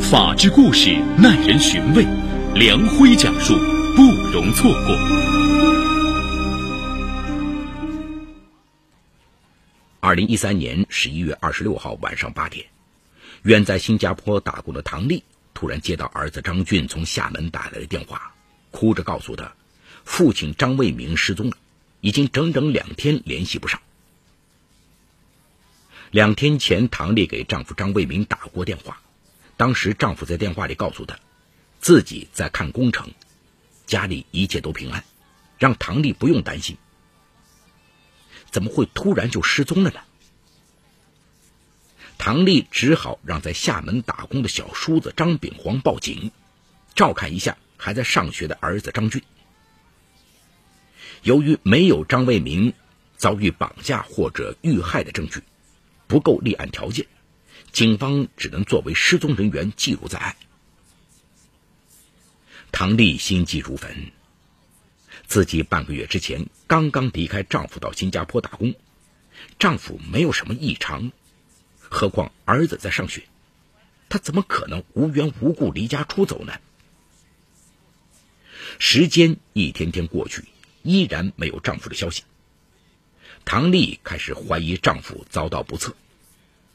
法治故事耐人寻味，梁辉讲述不容错过。二零一三年十一月二十六号晚上八点，远在新加坡打工的唐丽突然接到儿子张俊从厦门打来的电话，哭着告诉他，父亲张卫明失踪了，已经整整两天联系不上。两天前，唐丽给丈夫张卫民打过电话，当时丈夫在电话里告诉她，自己在看工程，家里一切都平安，让唐丽不用担心。怎么会突然就失踪了呢？唐丽只好让在厦门打工的小叔子张炳煌报警，照看一下还在上学的儿子张俊。由于没有张卫民遭遇绑架或者遇害的证据。不够立案条件，警方只能作为失踪人员记录在案。唐丽心急如焚，自己半个月之前刚刚离开丈夫到新加坡打工，丈夫没有什么异常，何况儿子在上学，她怎么可能无缘无故离家出走呢？时间一天天过去，依然没有丈夫的消息。唐丽开始怀疑丈夫遭到不测，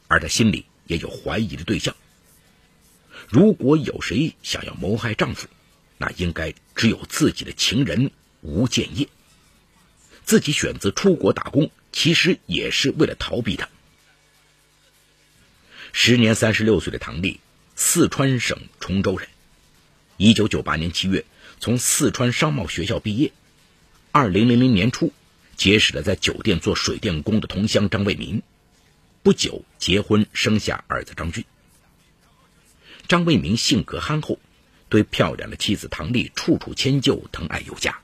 而她心里也有怀疑的对象。如果有谁想要谋害丈夫，那应该只有自己的情人吴建业。自己选择出国打工，其实也是为了逃避他。时年三十六岁的唐丽，四川省崇州人，一九九八年七月从四川商贸学校毕业，二零零零年初。结识了在酒店做水电工的同乡张卫民，不久结婚生下儿子张俊。张卫民性格憨厚，对漂亮的妻子唐丽处处迁就，疼爱有加。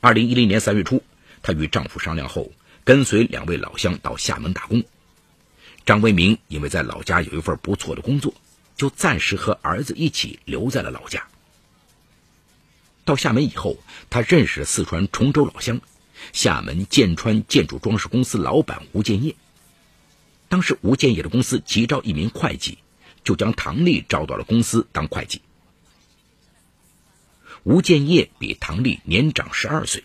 二零一零年三月初，她与丈夫商量后，跟随两位老乡到厦门打工。张卫民因为在老家有一份不错的工作，就暂时和儿子一起留在了老家。到厦门以后，他认识四川崇州老乡、厦门建川建筑装饰公司老板吴建业。当时吴建业的公司急招一名会计，就将唐丽招到了公司当会计。吴建业比唐丽年长十二岁，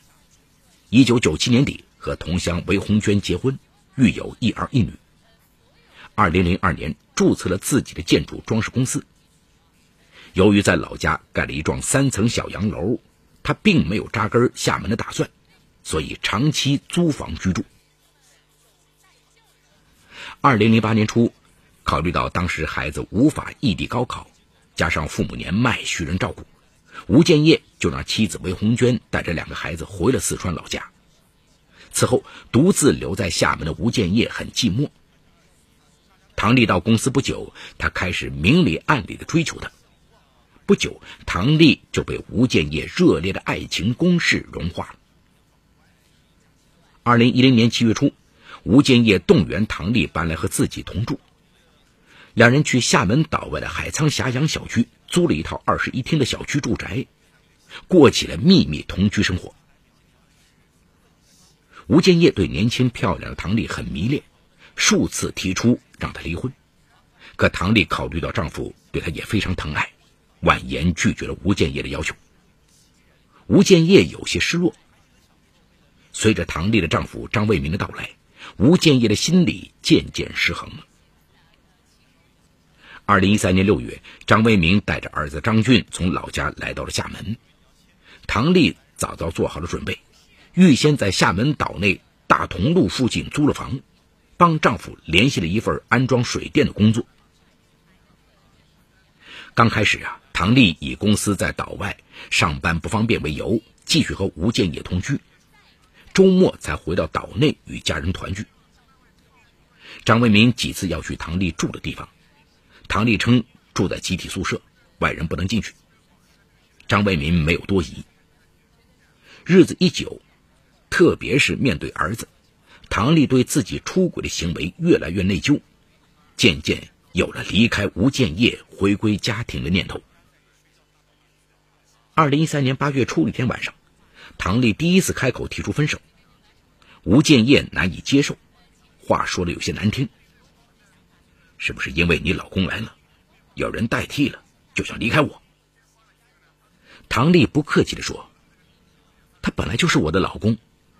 一九九七年底和同乡韦红娟结婚，育有一儿一女。二零零二年注册了自己的建筑装饰公司。由于在老家盖了一幢三层小洋楼，他并没有扎根厦门的打算，所以长期租房居住。二零零八年初，考虑到当时孩子无法异地高考，加上父母年迈需人照顾，吴建业就让妻子韦红娟带着两个孩子回了四川老家。此后，独自留在厦门的吴建业很寂寞。唐丽到公司不久，他开始明里暗里的追求她。不久，唐丽就被吴建业热烈的爱情攻势融化了。二零一零年七月初，吴建业动员唐丽搬来和自己同住，两人去厦门岛外的海沧峡阳小区租了一套二室一厅的小区住宅，过起了秘密同居生活。吴建业对年轻漂亮的唐丽很迷恋，数次提出让她离婚，可唐丽考虑到丈夫对她也非常疼爱。婉言拒绝了吴建业的要求。吴建业有些失落。随着唐丽的丈夫张卫民的到来，吴建业的心理渐渐失衡了。二零一三年六月，张卫民带着儿子张俊从老家来到了厦门。唐丽早早做好了准备，预先在厦门岛内大同路附近租了房，帮丈夫联系了一份安装水电的工作。刚开始啊。唐丽以公司在岛外上班不方便为由，继续和吴建业同居，周末才回到岛内与家人团聚。张为民几次要去唐丽住的地方，唐丽称住在集体宿舍，外人不能进去。张为民没有多疑。日子一久，特别是面对儿子，唐丽对自己出轨的行为越来越内疚，渐渐有了离开吴建业、回归家庭的念头。二零一三年八月初的一天晚上，唐丽第一次开口提出分手，吴建业难以接受，话说的有些难听。是不是因为你老公来了，有人代替了，就想离开我？”唐丽不客气地说：“他本来就是我的老公，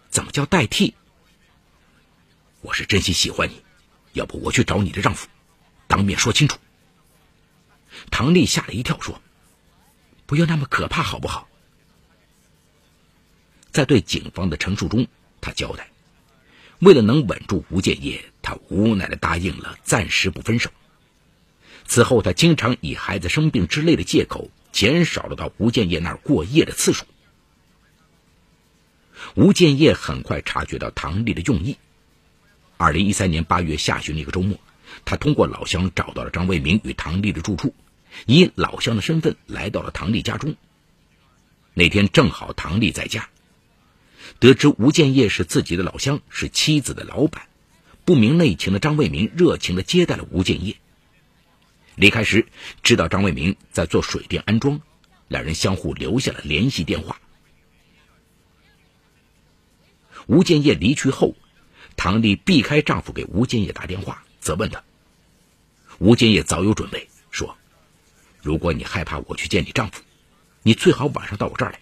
怎么叫代替？我是真心喜欢你，要不我去找你的丈夫，当面说清楚。”唐丽吓了一跳，说：“不要那么可怕，好不好？”在对警方的陈述中，他交代：“为了能稳住吴建业，他无奈的答应了暂时不分手。此后，他经常以孩子生病之类的借口，减少了到吴建业那儿过夜的次数。”吴建业很快察觉到唐丽的用意。二零一三年八月下旬的一个周末，他通过老乡找到了张卫民与唐丽的住处。以老乡的身份来到了唐丽家中。那天正好唐丽在家，得知吴建业是自己的老乡，是妻子的老板，不明内情的张卫民热情的接待了吴建业。离开时，知道张卫民在做水电安装，两人相互留下了联系电话。吴建业离去后，唐丽避开丈夫给吴建业打电话，责问他。吴建业早有准备，说。如果你害怕我去见你丈夫，你最好晚上到我这儿来，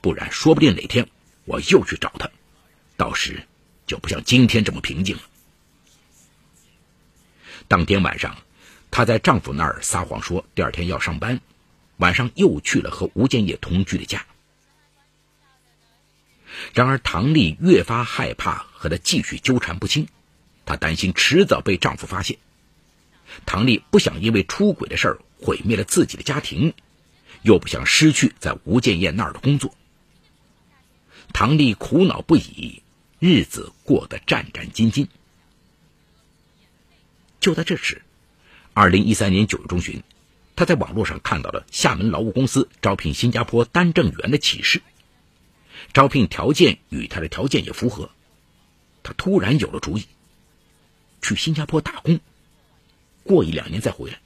不然说不定哪天我又去找他，到时就不像今天这么平静了。当天晚上，她在丈夫那儿撒谎说第二天要上班，晚上又去了和吴建业同居的家。然而，唐丽越发害怕和他继续纠缠不清，她担心迟早被丈夫发现。唐丽不想因为出轨的事儿。毁灭了自己的家庭，又不想失去在吴建业那儿的工作。唐丽苦恼不已，日子过得战战兢兢。就在这时，二零一三年九月中旬，他在网络上看到了厦门劳务公司招聘新加坡单证员的启事，招聘条件与他的条件也符合。他突然有了主意，去新加坡打工，过一两年再回来。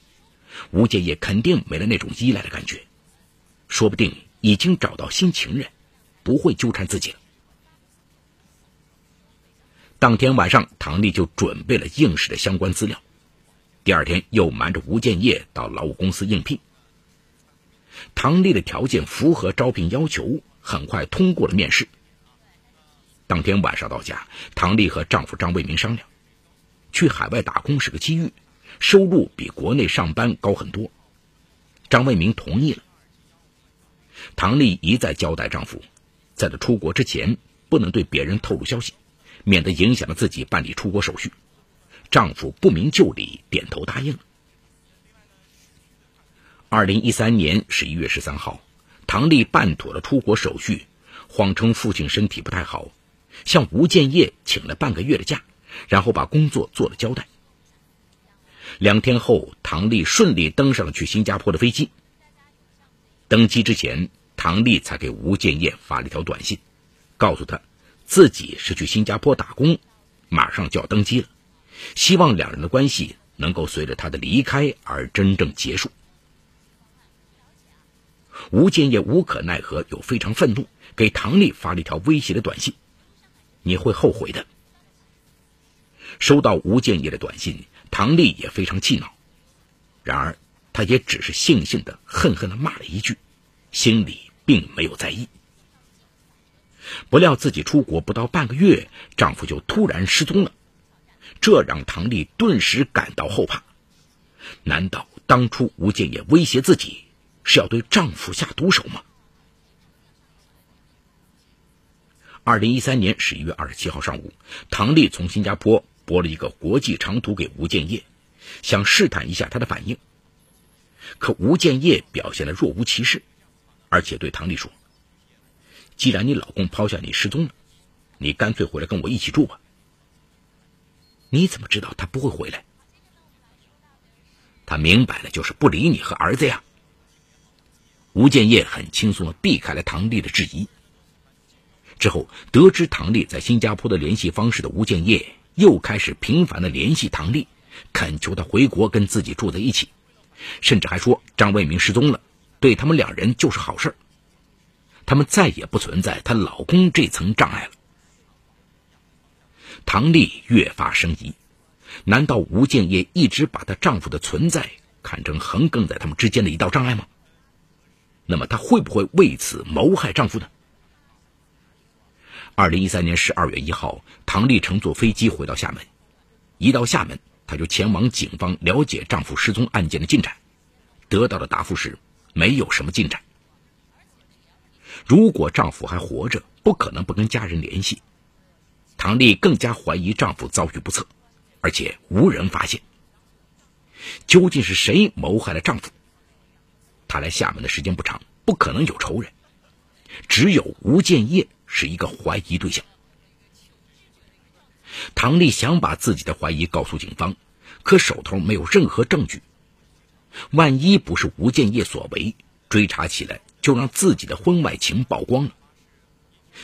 吴建业肯定没了那种依赖的感觉，说不定已经找到新情人，不会纠缠自己了。当天晚上，唐丽就准备了应试的相关资料，第二天又瞒着吴建业到劳务公司应聘。唐丽的条件符合招聘要求，很快通过了面试。当天晚上到家，唐丽和丈夫张卫民商量，去海外打工是个机遇。收入比国内上班高很多，张卫民同意了。唐丽一再交代丈夫，在他出国之前不能对别人透露消息，免得影响了自己办理出国手续。丈夫不明就里，点头答应了。二零一三年十一月十三号，唐丽办妥了出国手续，谎称父亲身体不太好，向吴建业请了半个月的假，然后把工作做了交代。两天后，唐丽顺利登上了去新加坡的飞机。登机之前，唐丽才给吴建业发了一条短信，告诉他自己是去新加坡打工，马上就要登机了，希望两人的关系能够随着他的离开而真正结束。吴建业无可奈何又非常愤怒，给唐丽发了一条威胁的短信：“你会后悔的。”收到吴建业的短信。唐丽也非常气恼，然而她也只是悻悻的、恨恨的骂了一句，心里并没有在意。不料自己出国不到半个月，丈夫就突然失踪了，这让唐丽顿时感到后怕。难道当初吴建业威胁自己，是要对丈夫下毒手吗？二零一三年十一月二十七号上午，唐丽从新加坡。拨了一个国际长途给吴建业，想试探一下他的反应。可吴建业表现的若无其事，而且对唐丽说：“既然你老公抛下你失踪了，你干脆回来跟我一起住吧。”你怎么知道他不会回来？他明摆了就是不理你和儿子呀。吴建业很轻松的避开了唐丽的质疑。之后得知唐丽在新加坡的联系方式的吴建业。又开始频繁的联系唐丽，恳求她回国跟自己住在一起，甚至还说张卫民失踪了，对他们两人就是好事他们再也不存在她老公这层障碍了。唐丽越发生疑，难道吴建业一直把她丈夫的存在看成横亘在他们之间的一道障碍吗？那么她会不会为此谋害丈夫呢？二零一三年十二月一号，唐丽乘坐飞机回到厦门，一到厦门，她就前往警方了解丈夫失踪案件的进展，得到的答复是没有什么进展。如果丈夫还活着，不可能不跟家人联系。唐丽更加怀疑丈夫遭遇不测，而且无人发现。究竟是谁谋害了丈夫？她来厦门的时间不长，不可能有仇人，只有吴建业是一个怀疑对象。唐丽想把自己的怀疑告诉警方，可手头没有任何证据。万一不是吴建业所为，追查起来就让自己的婚外情曝光了。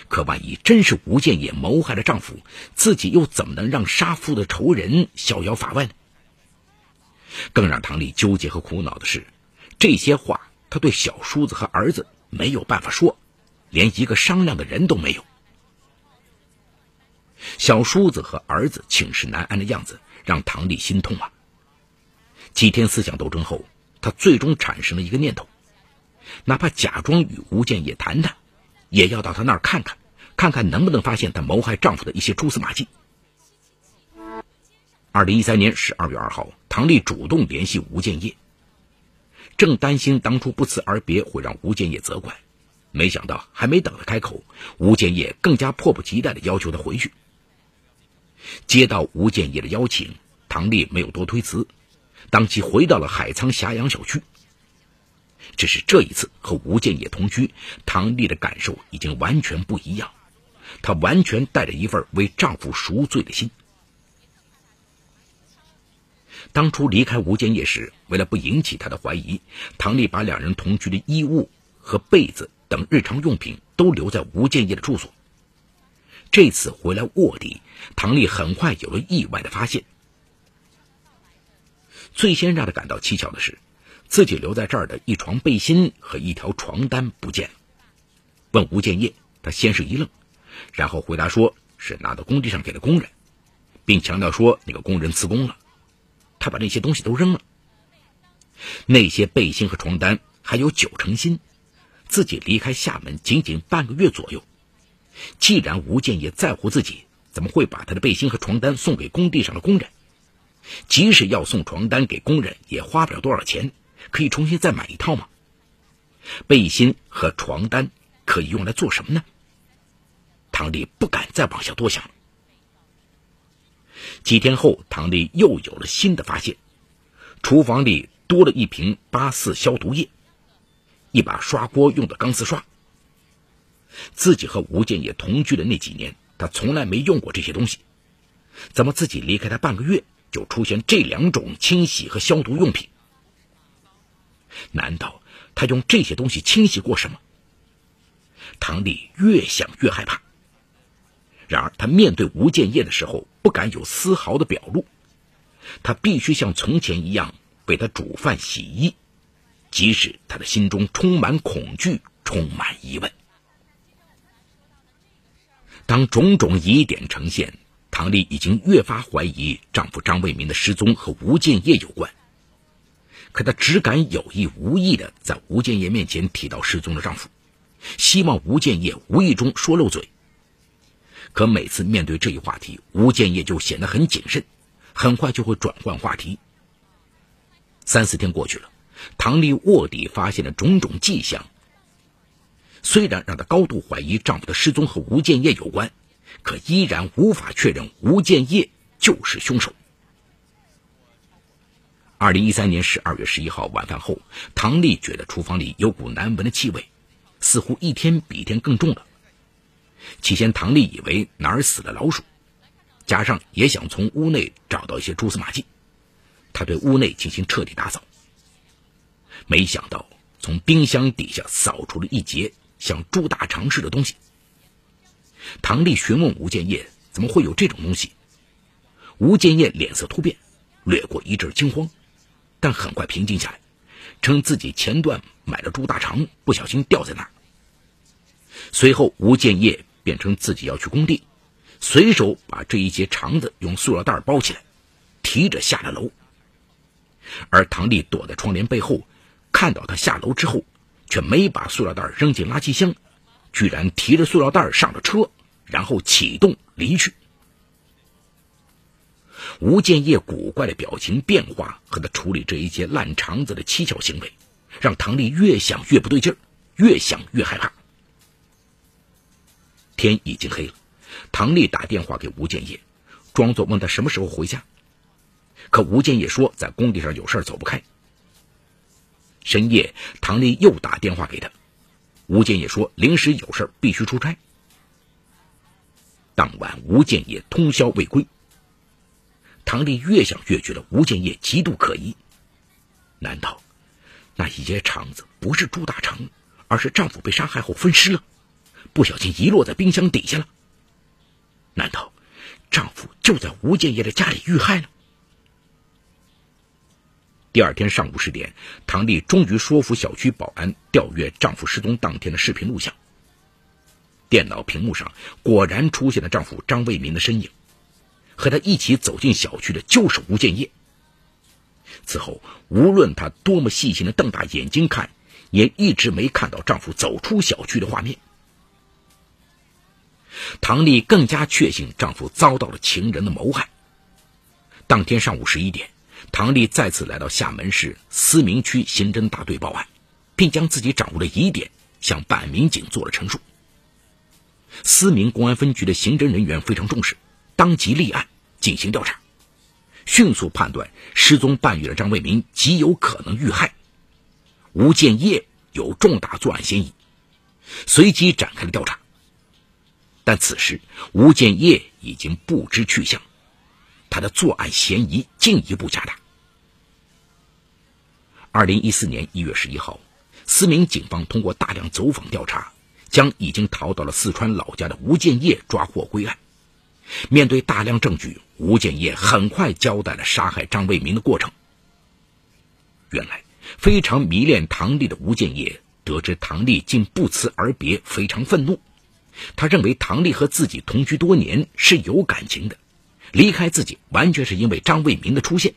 可万一真是吴建业谋害了丈夫，自己又怎么能让杀父的仇人逍遥法外呢？更让唐丽纠结和苦恼的是，这些话她对小叔子和儿子没有办法说，连一个商量的人都没有。小叔子和儿子寝食难安的样子让唐丽心痛啊。几天思想斗争后，她最终产生了一个念头：哪怕假装与吴建业谈谈。也要到他那儿看看，看看能不能发现他谋害丈夫的一些蛛丝马迹。二零一三年十二月二号，唐丽主动联系吴建业，正担心当初不辞而别会让吴建业责怪，没想到还没等他开口，吴建业更加迫不及待的要求他回去。接到吴建业的邀请，唐丽没有多推辞，当即回到了海沧霞阳小区。只是这一次和吴建业同居，唐丽的感受已经完全不一样。她完全带着一份为丈夫赎罪的心。当初离开吴建业时，为了不引起他的怀疑，唐丽把两人同居的衣物和被子等日常用品都留在吴建业的住所。这次回来卧底，唐丽很快有了意外的发现。最先让他感到蹊跷的是。自己留在这儿的一床背心和一条床单不见了。问吴建业，他先是一愣，然后回答说是拿到工地上给了工人，并强调说那个工人辞工了，他把那些东西都扔了。那些背心和床单还有九成新，自己离开厦门仅仅半个月左右。既然吴建业在乎自己，怎么会把他的背心和床单送给工地上的工人？即使要送床单给工人，也花不了多少钱。可以重新再买一套吗？背心和床单可以用来做什么呢？唐丽不敢再往下多想了。几天后，唐丽又有了新的发现：厨房里多了一瓶八四消毒液，一把刷锅用的钢丝刷。自己和吴建业同居的那几年，他从来没用过这些东西，怎么自己离开他半个月就出现这两种清洗和消毒用品？难道他用这些东西清洗过什么？唐丽越想越害怕。然而，他面对吴建业的时候，不敢有丝毫的表露。他必须像从前一样为他煮饭洗衣，即使他的心中充满恐惧，充满疑问。当种种疑点呈现，唐丽已经越发怀疑丈夫张卫民的失踪和吴建业有关。可她只敢有意无意的在吴建业面前提到失踪的丈夫，希望吴建业无意中说漏嘴。可每次面对这一话题，吴建业就显得很谨慎，很快就会转换话题。三四天过去了，唐丽卧底发现了种种迹象，虽然让她高度怀疑丈夫的失踪和吴建业有关，可依然无法确认吴建业就是凶手。二零一三年十二月十一号晚饭后，唐丽觉得厨房里有股难闻的气味，似乎一天比一天更重了。起先，唐丽以为哪儿死了老鼠，加上也想从屋内找到一些蛛丝马迹，她对屋内进行彻底打扫。没想到，从冰箱底下扫出了一截像猪大肠似的东西。唐丽询问吴建业怎么会有这种东西，吴建业脸色突变，掠过一阵惊慌。但很快平静下来，称自己前段买了猪大肠，不小心掉在那儿。随后，吴建业便称自己要去工地，随手把这一截肠子用塑料袋包起来，提着下了楼。而唐丽躲在窗帘背后，看到他下楼之后，却没把塑料袋扔进垃圾箱，居然提着塑料袋上了车，然后启动离去。吴建业古怪的表情变化和他处理这一些烂肠子的蹊跷行为，让唐丽越想越不对劲儿，越想越害怕。天已经黑了，唐丽打电话给吴建业，装作问他什么时候回家。可吴建业说在工地上有事走不开。深夜，唐丽又打电话给他，吴建业说临时有事必须出差。当晚，吴建业通宵未归。唐丽越想越觉得吴建业极度可疑，难道那一节肠子不是猪大肠，而是丈夫被杀害后分尸了，不小心遗落在冰箱底下了？难道丈夫就在吴建业的家里遇害了？第二天上午十点，唐丽终于说服小区保安调阅丈夫失踪当天的视频录像。电脑屏幕上果然出现了丈夫张卫民的身影。和他一起走进小区的就是吴建业。此后，无论她多么细心的瞪大眼睛看，也一直没看到丈夫走出小区的画面。唐丽更加确信丈夫遭到了情人的谋害。当天上午十一点，唐丽再次来到厦门市思明区刑侦大队报案，并将自己掌握的疑点向办案民警做了陈述。思明公安分局的刑侦人员非常重视。当即立案进行调查，迅速判断失踪半月的张卫民极有可能遇害，吴建业有重大作案嫌疑，随即展开了调查。但此时吴建业已经不知去向，他的作案嫌疑进一步加大。二零一四年一月十一号，思明警方通过大量走访调查，将已经逃到了四川老家的吴建业抓获归案。面对大量证据，吴建业很快交代了杀害张卫民的过程。原来，非常迷恋唐丽的吴建业得知唐丽竟不辞而别，非常愤怒。他认为唐丽和自己同居多年是有感情的，离开自己完全是因为张卫民的出现。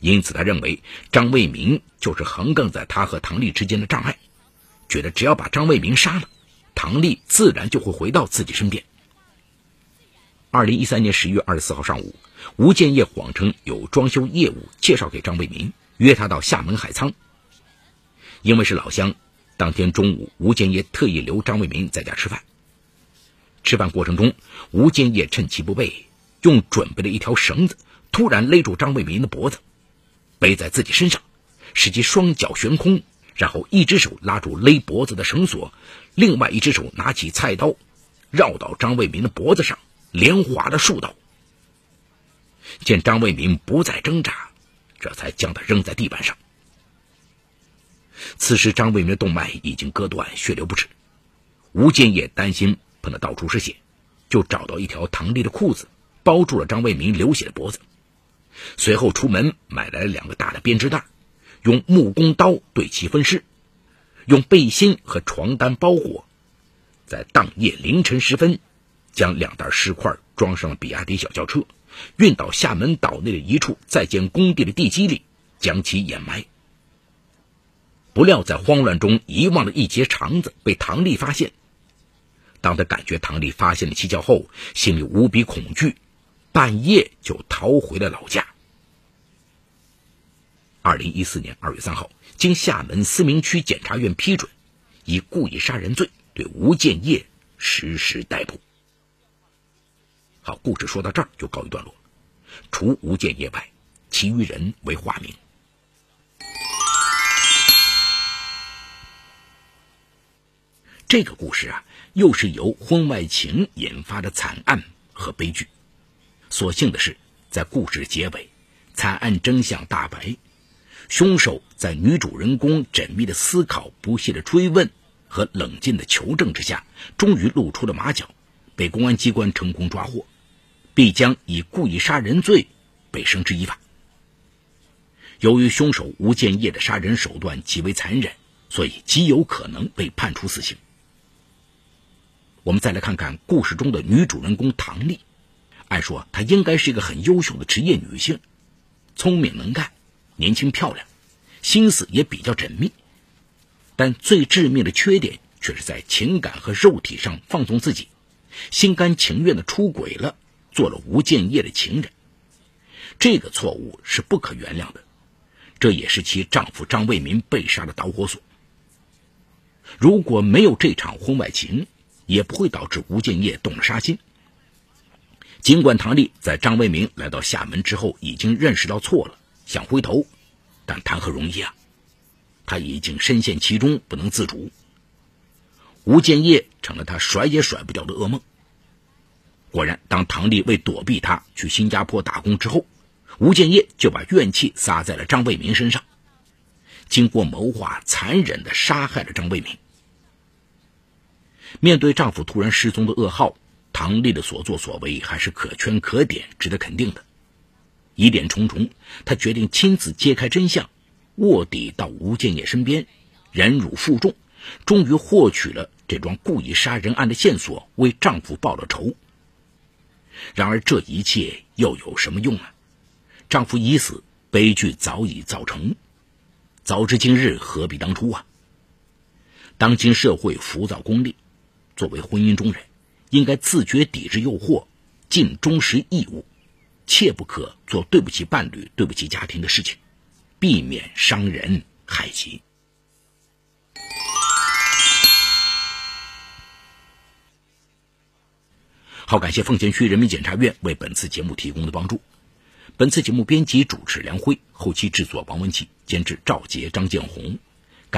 因此，他认为张卫民就是横亘在他和唐丽之间的障碍，觉得只要把张卫民杀了，唐丽自然就会回到自己身边。二零一三年十一月二十四号上午，吴建业谎称有装修业务，介绍给张卫民，约他到厦门海沧。因为是老乡，当天中午，吴建业特意留张卫民在家吃饭。吃饭过程中，吴建业趁其不备，用准备的一条绳子突然勒住张卫民的脖子，背在自己身上，使其双脚悬空，然后一只手拉住勒脖子的绳索，另外一只手拿起菜刀，绕到张卫民的脖子上。连划了数刀，见张卫民不再挣扎，这才将他扔在地板上。此时，张卫民的动脉已经割断，血流不止。吴建业担心碰得到处是血，就找到一条唐丽的裤子，包住了张卫民流血的脖子。随后出门买来了两个大的编织袋，用木工刀对其分尸，用背心和床单包裹，在当夜凌晨时分。将两袋尸块装上了比亚迪小轿车，运到厦门岛内的一处在建工地的地基里，将其掩埋。不料在慌乱中遗忘了一截肠子，被唐丽发现。当他感觉唐丽发现了蹊跷后，心里无比恐惧，半夜就逃回了老家。二零一四年二月三号，经厦门思明区检察院批准，以故意杀人罪对吴建业实施逮捕。好，故事说到这儿就告一段落。除吴建业外，其余人为化名。这个故事啊，又是由婚外情引发的惨案和悲剧。所幸的是，在故事结尾，惨案真相大白，凶手在女主人公缜密的思考、不懈的追问和冷静的求证之下，终于露出了马脚，被公安机关成功抓获。必将以故意杀人罪被绳之以法。由于凶手吴建业的杀人手段极为残忍，所以极有可能被判处死刑。我们再来看看故事中的女主人公唐丽，按说她应该是一个很优秀的职业女性，聪明能干，年轻漂亮，心思也比较缜密。但最致命的缺点却是在情感和肉体上放纵自己，心甘情愿的出轨了，做了吴建业的情人。这个错误是不可原谅的，这也是其丈夫张卫民被杀的导火索。如果没有这场婚外情，也不会导致吴建业动了杀心。尽管唐丽在张卫民来到厦门之后已经认识到错了，想回头，但谈何容易啊！他已经深陷其中，不能自主。吴建业成了他甩也甩不掉的噩梦。果然，当唐丽为躲避他去新加坡打工之后，吴建业就把怨气撒在了张卫民身上，经过谋划，残忍的杀害了张卫民。面对丈夫突然失踪的噩耗，唐丽的所作所为还是可圈可点，值得肯定的。疑点重重，她决定亲自揭开真相，卧底到吴建业身边，忍辱负重，终于获取了这桩故意杀人案的线索，为丈夫报了仇。然而这一切又有什么用呢？丈夫已死，悲剧早已造成，早知今日何必当初啊！当今社会浮躁功利。作为婚姻中人，应该自觉抵制诱惑，尽忠实义务，切不可做对不起伴侣、对不起家庭的事情，避免伤人害己。好，感谢奉贤区人民检察院为本次节目提供的帮助。本次节目编辑主持梁辉，后期制作王文琪，监制赵杰、张建红。